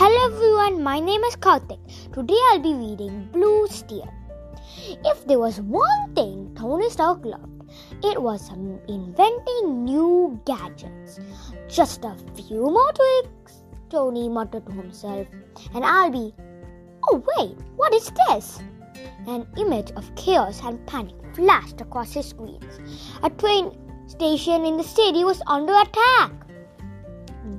Hello everyone, my name is Karthik. Today I'll be reading Blue Steel. If there was one thing Tony Stark loved, it was inventing new gadgets. Just a few more tweaks, Tony muttered to himself, and I'll be. Oh, wait, what is this? An image of chaos and panic flashed across his screens. A train station in the city was under attack.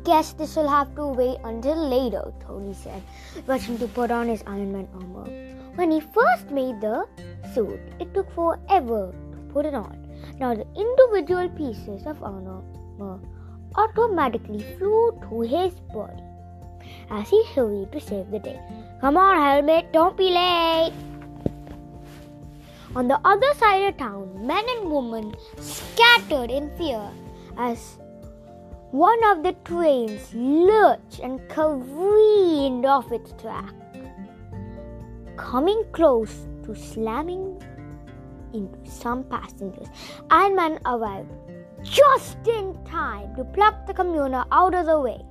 Guess this will have to wait until later, Tony said, rushing to put on his Iron Man armor. When he first made the suit, it took forever to put it on. Now the individual pieces of armor automatically flew to his body as he hurried to save the day. Come on, helmet, don't be late! On the other side of town, men and women scattered in fear as one of the trains lurched and careened off its track, coming close to slamming into some passengers. Iron Man arrived just in time to pluck the commuter out of the way.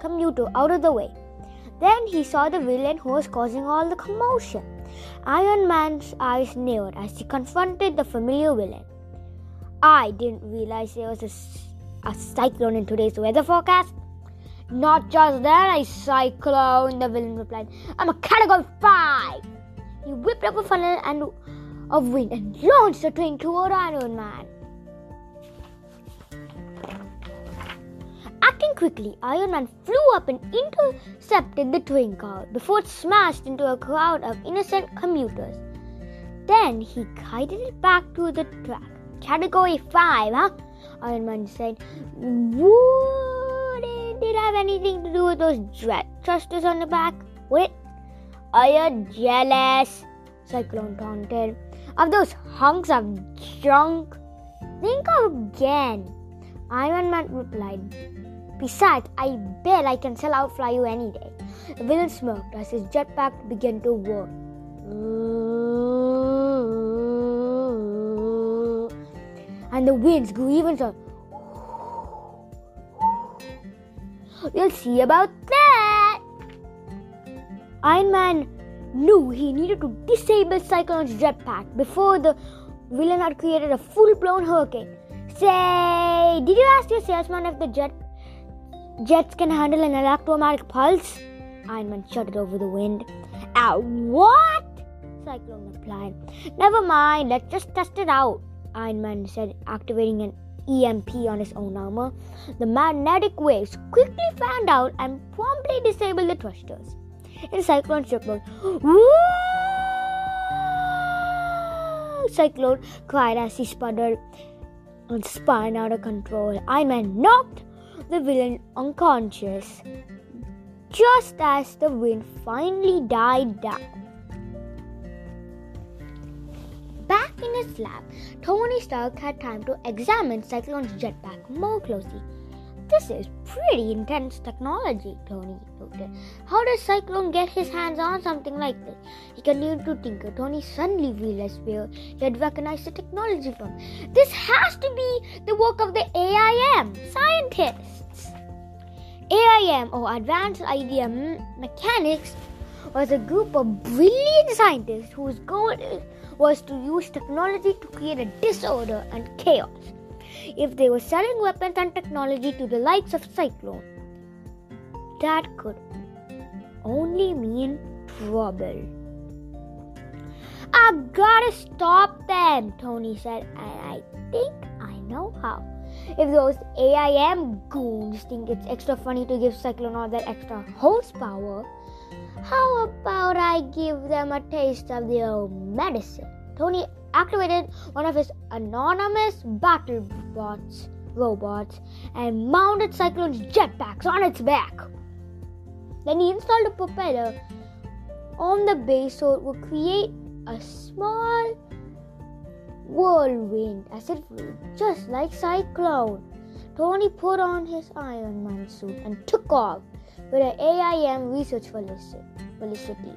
Commuter out of the way. Then he saw the villain who was causing all the commotion. Iron Man's eyes narrowed as he confronted the familiar villain. I didn't realize there was a a cyclone in today's weather forecast? Not just that, a cyclone, the villain replied. I'm a category 5! He whipped up a funnel and of wind and launched the train toward Iron Man. Acting quickly, Iron Man flew up and intercepted the train car before it smashed into a crowd of innocent commuters. Then he guided it back to the track. Category 5, huh? Iron Man said, Wouldn't it have anything to do with those dread thrusters on the back? Would Are you jealous? Cyclone taunted. Of those hunks of junk? Think again. Iron Man replied, Besides, I bet I can sell out fly you any day. The villain smirked as his jetpack began to whir. And the winds grew even so. We'll see about that. Iron Man knew he needed to disable Cyclone's jetpack before the villain had created a full-blown hurricane. Say, did you ask your salesman if the jet jets can handle an electromagnetic pulse? Iron Man shouted over the wind. Ah, what? Cyclone replied. Never mind, let's just test it out. Iron Man said, activating an EMP on his own armor. The magnetic waves quickly fanned out and promptly disabled the thrusters. In Cyclone shipment, Woo! Cyclone cried as he sputtered and spun out of control. Iron Man knocked the villain unconscious just as the wind finally died down. In his lab, Tony Stark had time to examine Cyclone's jetpack more closely. This is pretty intense technology, Tony noted. How does Cyclone get his hands on something like this? He continued to tinker. Tony suddenly realized where he had recognized the technology from. This has to be the work of the AIM scientists. AIM, or Advanced Idea Mechanics, was a group of brilliant scientists whose goal was to use technology to create a disorder and chaos. If they were selling weapons and technology to the likes of Cyclone, that could only mean trouble. I've gotta stop them, Tony said, and I think I know how. If those AIM goons think it's extra funny to give Cyclone all that extra horsepower, how about I give them a taste of their own medicine? Tony activated one of his anonymous battle bots robots and mounted Cyclone's jetpacks on its back. Then he installed a propeller on the base so it would create a small whirlwind as it flew, just like Cyclone. Tony put on his Iron Man suit and took off with an AIM research felicity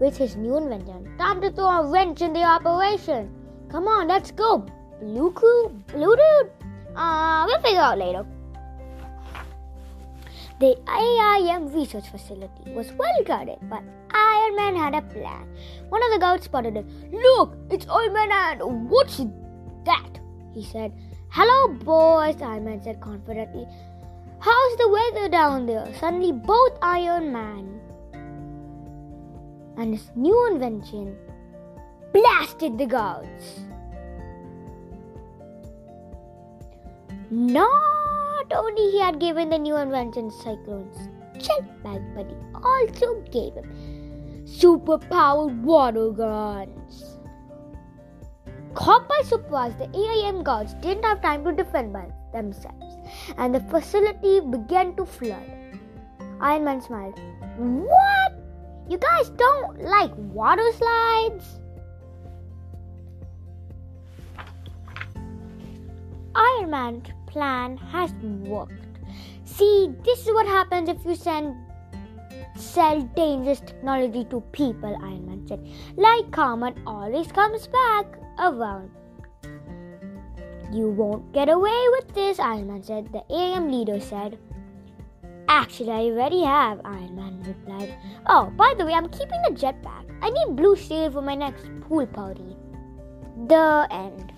with his new invention. Time to throw a wrench in the operation. Come on, let's go. Blue crew, blue dude. Uh, we'll figure out later. The AIM research facility was well guarded, but Iron Man had a plan. One of the guards spotted him. Look, it's Iron Man and what's that? He said. Hello, boys, Iron Man said confidently. How's the weather down there? Suddenly, both Iron Man and his new invention blasted the guards. Not only he had given the new invention Cyclone's jetpack, but he also gave him superpowered water guns. Caught by surprise, the AIM guards didn't have time to defend themselves, and the facility began to flood. Iron Man smiled. What? You guys don't like water slides? Iron Man's plan has worked. See, this is what happens if you send sell dangerous technology to people, Iron Man said. Like karma always comes back around. You won't get away with this, Iron Man said. The AIM leader said. Actually, I already have, Iron Man replied. Oh, by the way, I'm keeping the jetpack. I need blue steel for my next pool party. The end.